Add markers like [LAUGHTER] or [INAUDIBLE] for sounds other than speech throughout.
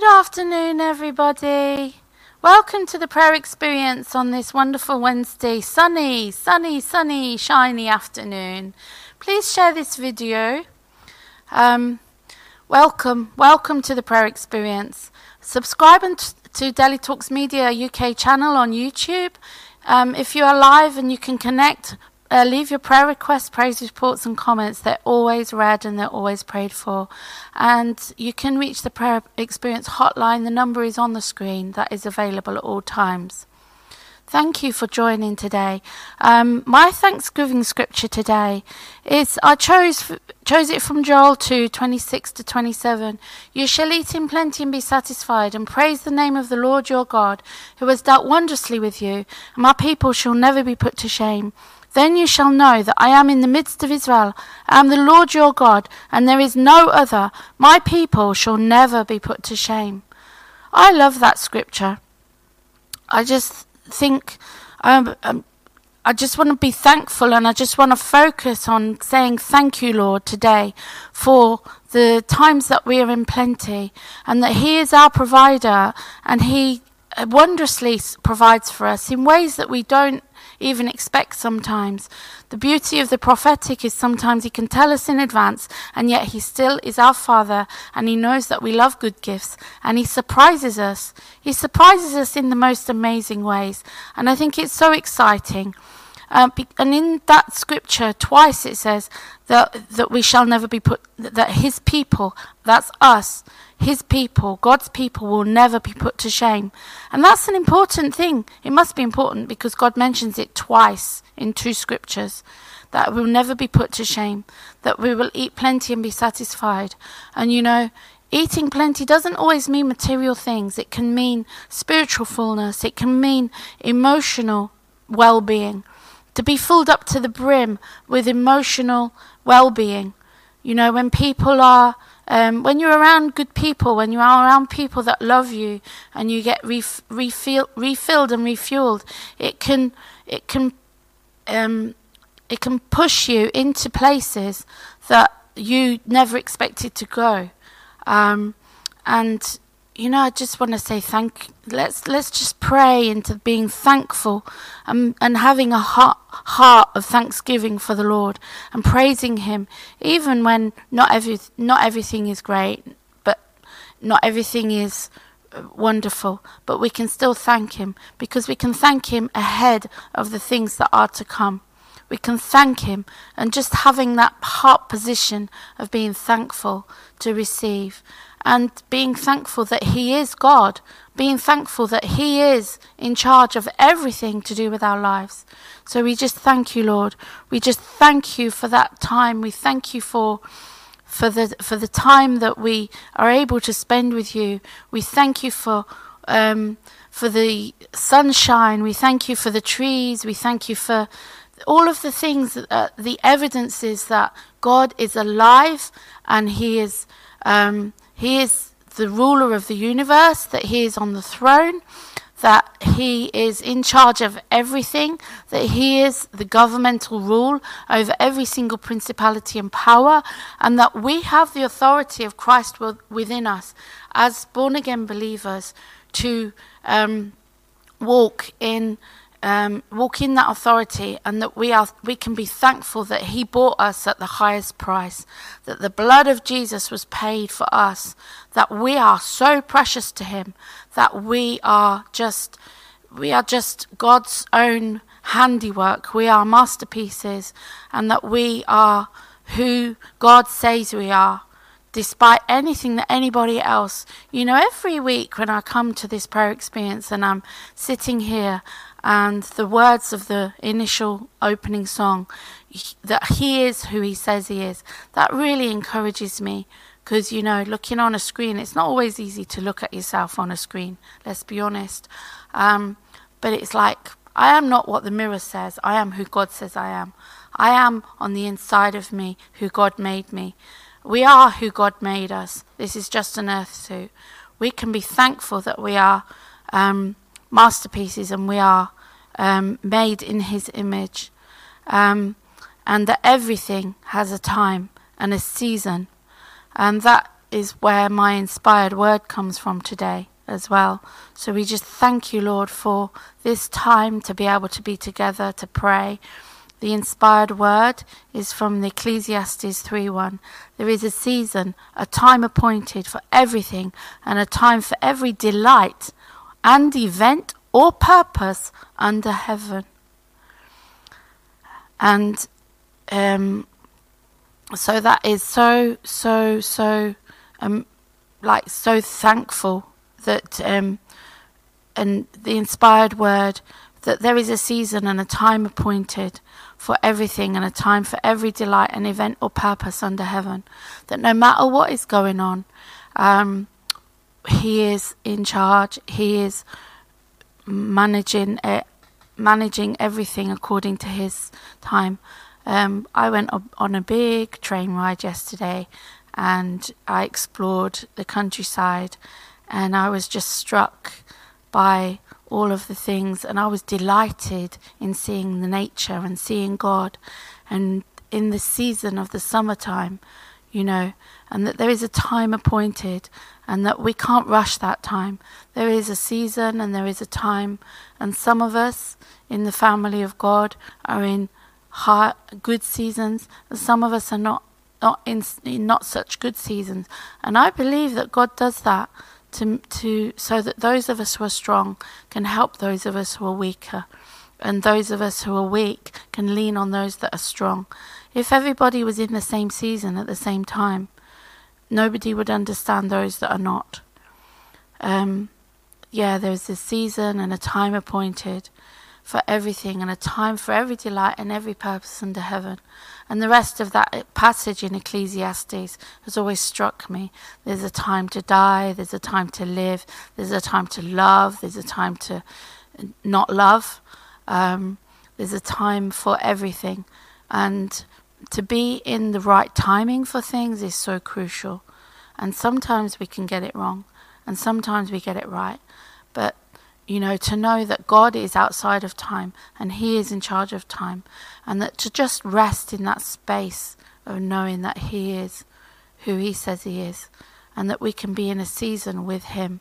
Good afternoon, everybody. Welcome to the prayer experience on this wonderful Wednesday, sunny, sunny, sunny, shiny afternoon. Please share this video. Um, welcome, welcome to the prayer experience. Subscribe to Daily Talks Media UK channel on YouTube. Um, if you are live and you can connect, uh, leave your prayer requests, praise reports, and comments. They're always read and they're always prayed for. And you can reach the prayer experience hotline. The number is on the screen, that is available at all times. Thank you for joining today. Um, my Thanksgiving scripture today is I chose chose it from Joel 2 26 to 27. You shall eat in plenty and be satisfied, and praise the name of the Lord your God, who has dealt wondrously with you, and my people shall never be put to shame. Then you shall know that I am in the midst of Israel. I am the Lord your God, and there is no other. My people shall never be put to shame. I love that scripture. I just think um, um, I just want to be thankful and I just want to focus on saying thank you, Lord, today for the times that we are in plenty and that He is our provider and He wondrously provides for us in ways that we don't even expect sometimes. The beauty of the prophetic is sometimes He can tell us in advance, and yet He still is our Father, and He knows that we love good gifts, and He surprises us. He surprises us in the most amazing ways, and I think it's so exciting. Uh, and in that scripture, twice it says that, that we shall never be put, that his people, that's us, his people, God's people, will never be put to shame. And that's an important thing. It must be important because God mentions it twice in two scriptures that we'll never be put to shame, that we will eat plenty and be satisfied. And you know, eating plenty doesn't always mean material things, it can mean spiritual fullness, it can mean emotional well being. To be filled up to the brim with emotional well being. You know, when people are um, when you're around good people, when you are around people that love you, and you get ref- refill- refilled and refueled, it can it can um, it can push you into places that you never expected to go. Um, and you know, I just want to say thank. Let's let's just pray into being thankful and and having a heart heart of thanksgiving for the Lord and praising Him, even when not every not everything is great, but not everything is uh, wonderful. But we can still thank Him because we can thank Him ahead of the things that are to come. We can thank Him and just having that heart position of being thankful to receive and being thankful that He is God, being thankful that He is in charge of everything to do with our lives. So we just thank you, Lord. We just thank you for that time. We thank you for for the for the time that we are able to spend with you. We thank you for um, for the sunshine. We thank you for the trees. We thank you for all of the things, uh, the evidences that God is alive and He is um, he is the ruler of the universe, that He is on the throne, that He is in charge of everything, that He is the governmental rule over every single principality and power, and that we have the authority of Christ within us as born again believers to um, walk in um, walk in that authority and that we are we can be thankful that he bought us at the highest price that the blood of Jesus was paid for us that we are so precious to him that we are just we are just God's own handiwork. We are masterpieces and that we are who God says we are despite anything that anybody else. You know every week when I come to this prayer experience and I'm sitting here and the words of the initial opening song that he is who he says he is that really encourages me. Because you know looking on a screen it's not always easy to look at yourself on a screen let's be honest. Um, but it's like i am not what the mirror says i am who god says i am. I am on the inside of me who god made me. We are who god made us. This is just an earth suit. We can be thankful that we are um, masterpieces and we are um, made in his image. Um, and that everything has a time and a season. And that is where my inspired word comes from today as well. So we just thank you, Lord, for this time to be able to be together to pray. The inspired word is from the Ecclesiastes 3:1. There is a season, a time appointed for everything, and a time for every delight and event or purpose under heaven. And um, so that is so, so, so, um, like, so thankful that, um, and the inspired word, that there is a season and a time appointed for everything and a time for every delight and event or purpose under heaven. That no matter what is going on, um, He is in charge. He is managing managing everything according to His time. Um, I went on a big train ride yesterday and I explored the countryside and I was just struck by all of the things and I was delighted in seeing the nature and seeing God and in the season of the summertime, you know, and that there is a time appointed and that we can't rush that time. There is a season and there is a time, and some of us in the family of God are in hard, good seasons, and some of us are not not in, in not such good seasons. And I believe that God does that to to so that those of us who are strong can help those of us who are weaker, and those of us who are weak can lean on those that are strong. If everybody was in the same season at the same time, nobody would understand those that are not. Um, yeah, there's a season and a time appointed, for everything and a time for every delight and every purpose under heaven. And the rest of that passage in Ecclesiastes has always struck me. There's a time to die, there's a time to live, there's a time to love, there's a time to not love, um, there's a time for everything. And to be in the right timing for things is so crucial. And sometimes we can get it wrong, and sometimes we get it right. But you know, to know that God is outside of time and He is in charge of time, and that to just rest in that space of knowing that He is who He says He is, and that we can be in a season with Him.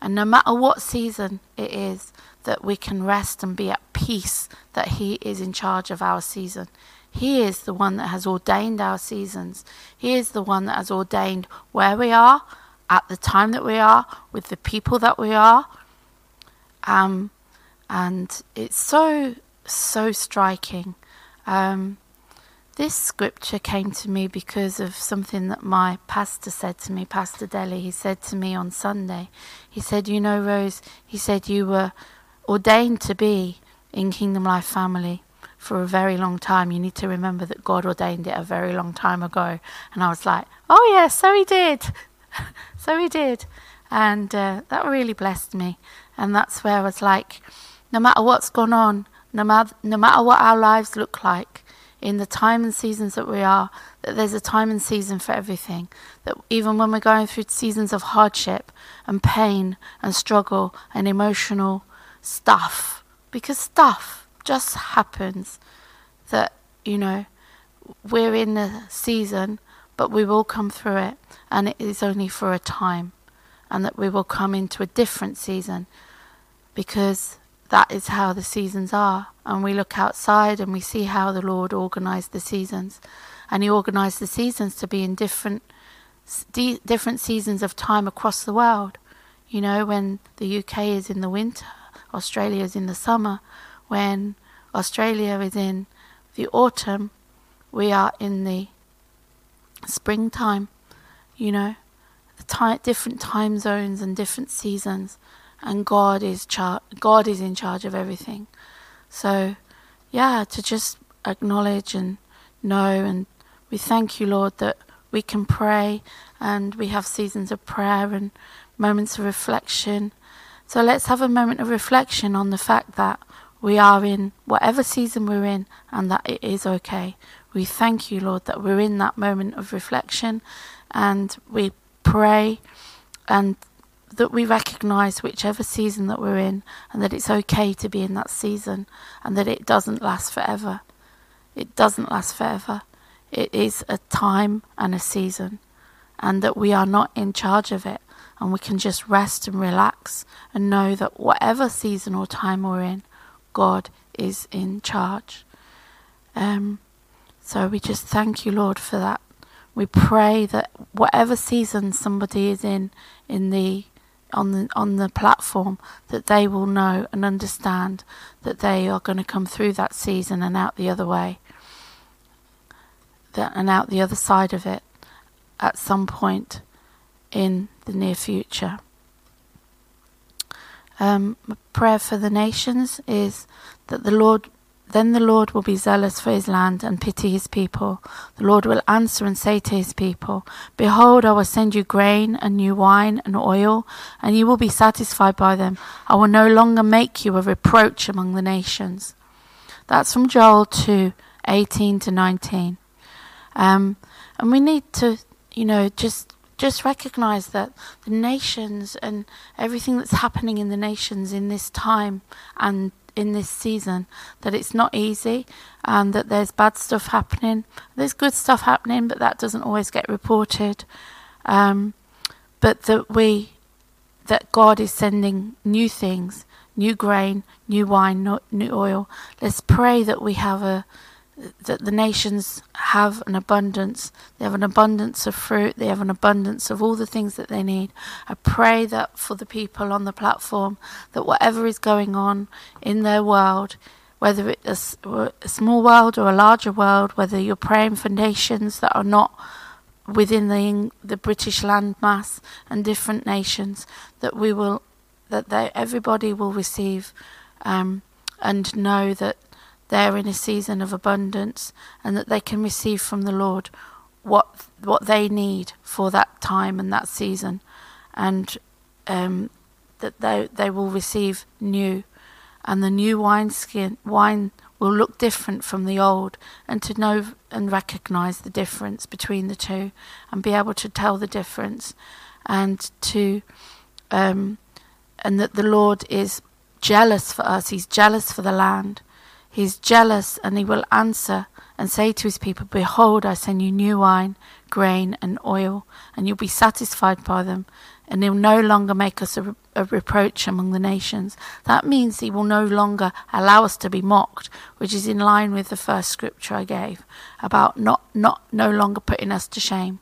And no matter what season it is, that we can rest and be at peace that He is in charge of our season. He is the one that has ordained our seasons. He is the one that has ordained where we are, at the time that we are, with the people that we are, um, and it's so, so striking. Um, this scripture came to me because of something that my pastor said to me, Pastor Deli. He said to me on Sunday, he said, You know, Rose, he said, you were ordained to be in Kingdom Life Family for a very long time. You need to remember that God ordained it a very long time ago. And I was like, Oh, yeah, so he did. [LAUGHS] so he did. And uh, that really blessed me. And that's where I was like, no matter what's gone on, no matter, no matter what our lives look like, in the time and seasons that we are, that there's a time and season for everything. That even when we're going through seasons of hardship and pain and struggle and emotional stuff, because stuff just happens, that, you know, we're in a season, but we will come through it, and it is only for a time, and that we will come into a different season because that is how the seasons are. And we look outside and we see how the Lord organized the seasons. And He organized the seasons to be in different, different seasons of time across the world. You know, when the UK is in the winter, Australia is in the summer. When Australia is in the autumn, we are in the springtime. You know, the different time zones and different seasons and God is char- God is in charge of everything. So, yeah, to just acknowledge and know, and we thank you, Lord, that we can pray and we have seasons of prayer and moments of reflection. So let's have a moment of reflection on the fact that we are in whatever season we're in and that it is okay. We thank you, Lord, that we're in that moment of reflection and we pray and that we recognize whichever season that we're in and that it's okay to be in that season and that it doesn't last forever. It doesn't last forever. It is a time and a season. and that we are not in charge of it. And we can just rest and relax and know that whatever season or time we're in, God is in charge. Um, so we just thank you, Lord, for that. We pray that whatever season somebody is in, in the on the on the platform, that they will know and understand that they are going to come through that season and out the other way, that and out the other side of it, at some point in the near future. Um, prayer for the nations is that the Lord then the Lord will be zealous for his land and pity his people. The Lord will answer and say to his people, Behold, I will send you grain and new wine and oil, and you will be satisfied by them. I will no longer make you a reproach among the nations. That's from Joel 2 18 to 19. Um, and we need to, you know, just just recognize that the nations and everything that's happening in the nations in this time and in this season that it's not easy and that there's bad stuff happening. There's good stuff happening, but that doesn't always get reported. Um, but that we, that God is sending new things, new grain, new wine, new oil. Let's pray that we have a that the nations have an abundance. They have an abundance of fruit. They have an abundance of all the things that they need. I pray that for the people on the platform, that whatever is going on in their world, whether it's a, small world or a larger world, whether you're praying for nations that are not within the the British landmass and different nations, that we will, that they, everybody will receive um, and know that they're in a season of abundance and that they can receive from the Lord what what they need for that time and that season, and um, that they they will receive new, and the new wine skin wine will look different from the old, and to know and recognize the difference between the two, and be able to tell the difference, and to um, and that the Lord is jealous for us. He's jealous for the land he is jealous, and he will answer and say to his people, Behold, I send you new wine, grain, and oil, and you'll be satisfied by them, and he'll no longer make us a, a reproach among the nations. That means he will no longer allow us to be mocked, which is in line with the first scripture I gave about not, not no longer putting us to shame,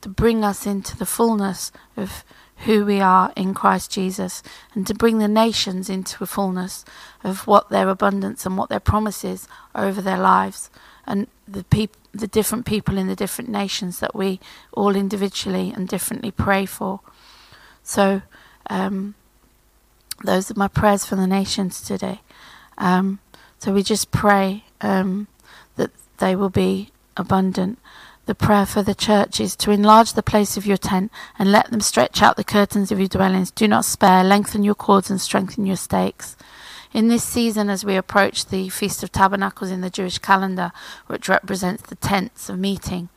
to bring us into the fullness of who we are in Christ Jesus and to bring the nations into a fullness of what their abundance and what their promises over their lives and the peop- the different people in the different nations that we all individually and differently pray for. So um, those are my prayers for the nations today. Um, so we just pray um, that they will be abundant the prayer for the church is to enlarge the place of your tent and let them stretch out the curtains of your dwellings. Do not spare, lengthen your cords and strengthen your stakes. In this season, as we approach the Feast of Tabernacles in the Jewish calendar, which represents the tents of meeting,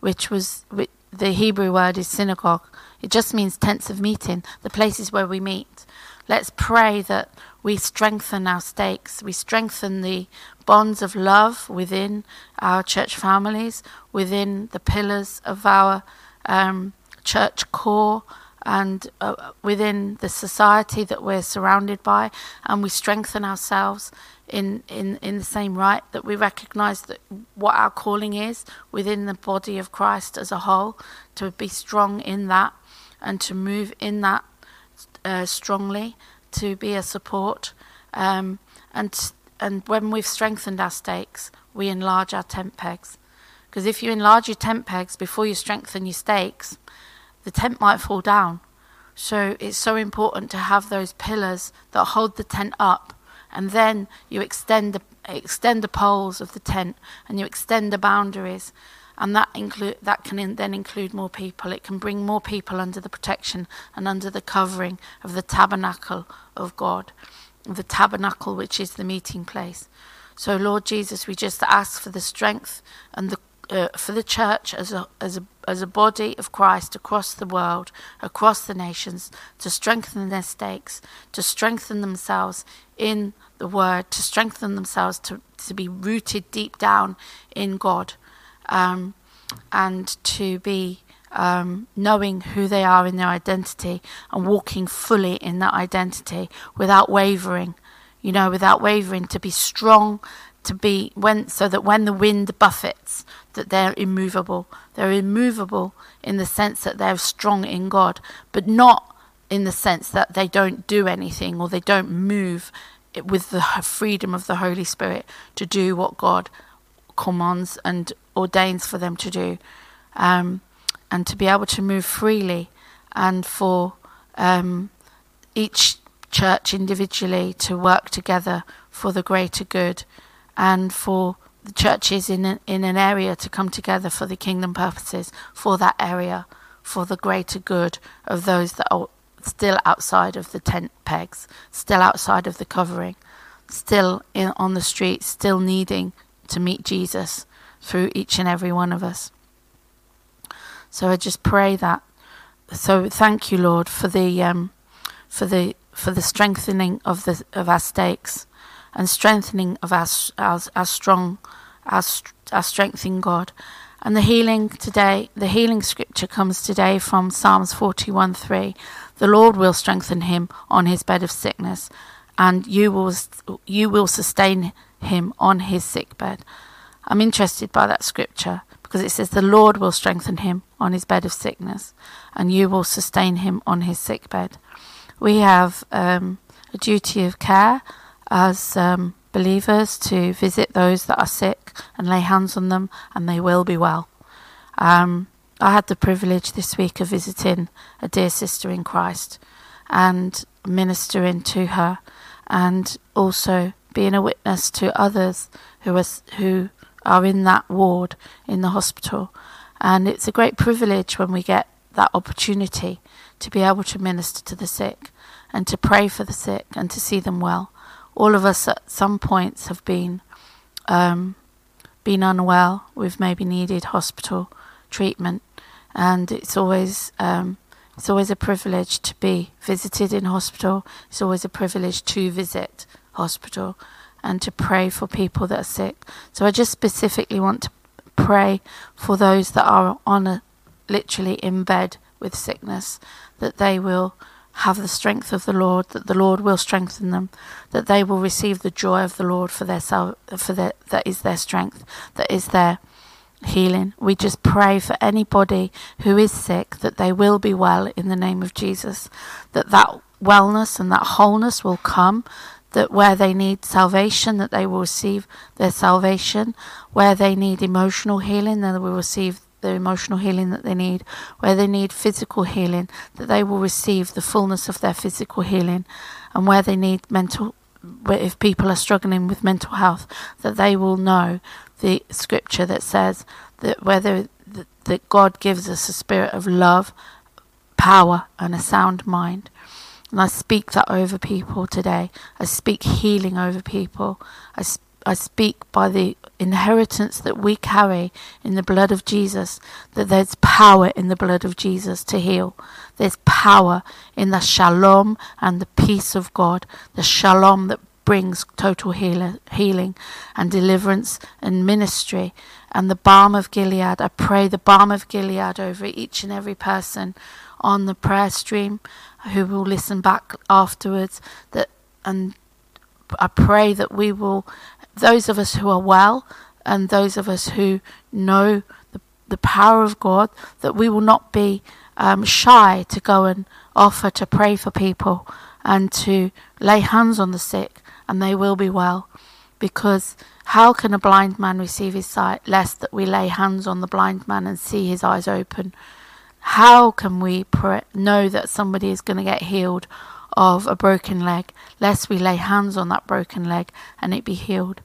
which was which, the Hebrew word is synagogue. It just means tents of meeting, the places where we meet. Let's pray that we strengthen our stakes, we strengthen the bonds of love within our church families, within the pillars of our um, church core, and uh, within the society that we're surrounded by, and we strengthen ourselves in, in, in the same right that we recognize that what our calling is within the body of Christ as a whole, to be strong in that and to move in that uh, strongly, to be a support, um, and and when we've strengthened our stakes, we enlarge our tent pegs. Because if you enlarge your tent pegs before you strengthen your stakes, the tent might fall down. So it's so important to have those pillars that hold the tent up, and then you extend the extend the poles of the tent, and you extend the boundaries, and that include that can in, then include more people. It can bring more people under the protection and under the covering of the tabernacle of God the tabernacle, which is the meeting place. So, Lord Jesus, we just ask for the strength and the uh, for the church as a as a as a body of Christ across the world, across the nations, to strengthen their stakes, to strengthen themselves in the Word, to strengthen themselves to to be rooted deep down in God, um, and to be um, knowing who they are in their identity and walking fully in that identity without wavering, you know, without wavering, to be strong, to be when so that when the wind buffets, that they're immovable. They're immovable in the sense that they're strong in God, but not in the sense that they don't do anything or they don't move with the freedom of the Holy Spirit to do what God commands and ordains for them to do. Um, and to be able to move freely and for um, each church individually to work together for the greater good and for the churches in an, in an area to come together for the kingdom purposes for that area for the greater good of those that are still outside of the tent pegs still outside of the covering still in, on the street still needing to meet Jesus through each and every one of us so I just pray that. So thank you, Lord, for the um, for the for the strengthening of the of our stakes and strengthening of our our, our strong our, our strength in God. And the healing today, the healing scripture comes today from Psalms 41 3. The Lord will strengthen him on his bed of sickness, and you will, you will sustain him on his sick bed. I'm interested by that scripture because it says, The Lord will strengthen him on his bed of sickness, and you will sustain him on his sick bed. We have um, a duty of care as um, believers to visit those that are sick and lay hands on them, and they will be well. Um, I had the privilege this week of visiting a dear sister in Christ and ministering to her, and also being a witness to others who are, who are in that ward in the hospital. And it's a great privilege when we get that opportunity to be able to minister to the sick and to pray for the sick and to see them well. All of us at some points have been um, been unwell. We've maybe needed hospital treatment, and it's always um, it's always a privilege to be visited in hospital. It's always a privilege to visit hospital and to pray for people that are sick. So I just specifically want to pray for those that are on a literally in bed with sickness, that they will have the strength of the Lord, that the Lord will strengthen them, that they will receive the joy of the Lord for their for their that is their strength, that is their healing. We just pray for anybody who is sick that they will be well in the name of Jesus, that that wellness and that wholeness will come, that where they need salvation, that they will receive their salvation. Where they need emotional healing, that they will receive the emotional healing that they need. Where they need physical healing, that they will receive the fullness of their physical healing. And where they need mental, if people are struggling with mental health, that they will know the scripture that says that whether that God gives us a spirit of love, power, and a sound mind. And I speak that over people today. I speak healing over people. I, sp- I speak by the inheritance that we carry in the blood of Jesus, that there's power in the blood of Jesus to heal. There's power in the shalom and the peace of God, the shalom that brings total healer, healing and deliverance and ministry. And the balm of Gilead, I pray the balm of Gilead over each and every person on the prayer stream who will listen back afterwards that and I pray that we will those of us who are well and those of us who know the, the power of God that we will not be um, shy to go and offer to pray for people and to lay hands on the sick and they will be well. Because how can a blind man receive his sight lest that we lay hands on the blind man and see his eyes open how can we pray, know that somebody is going to get healed of a broken leg, lest we lay hands on that broken leg and it be healed?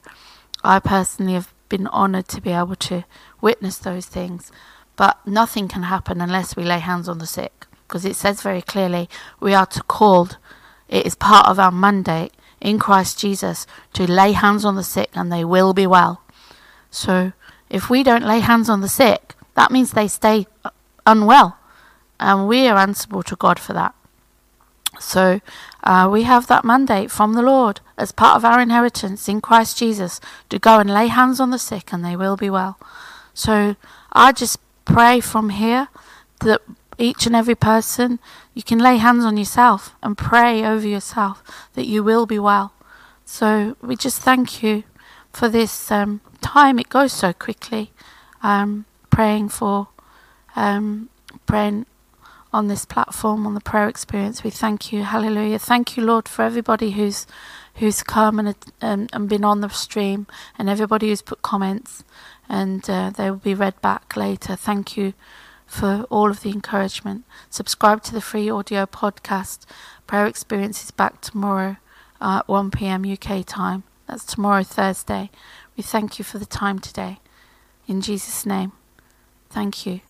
I personally have been honoured to be able to witness those things, but nothing can happen unless we lay hands on the sick, because it says very clearly we are to called. It is part of our mandate in Christ Jesus to lay hands on the sick and they will be well. So if we don't lay hands on the sick, that means they stay unwell. And we are answerable to God for that. So uh, we have that mandate from the Lord as part of our inheritance in Christ Jesus to go and lay hands on the sick and they will be well. So I just pray from here that each and every person, you can lay hands on yourself and pray over yourself that you will be well. So we just thank you for this um, time. It goes so quickly. Um, praying for, um, praying on this platform on the prayer experience. We thank you, Hallelujah. Thank you, Lord, for everybody who's who's come and and, and been on the stream, and everybody who's put comments, and uh, they will be read back later. Thank you for all of the encouragement. Subscribe to the free audio podcast. Prayer Experience is back tomorrow at 1 p.m. UK time. That's tomorrow, Thursday. We thank you for the time today. In Jesus' name, thank you.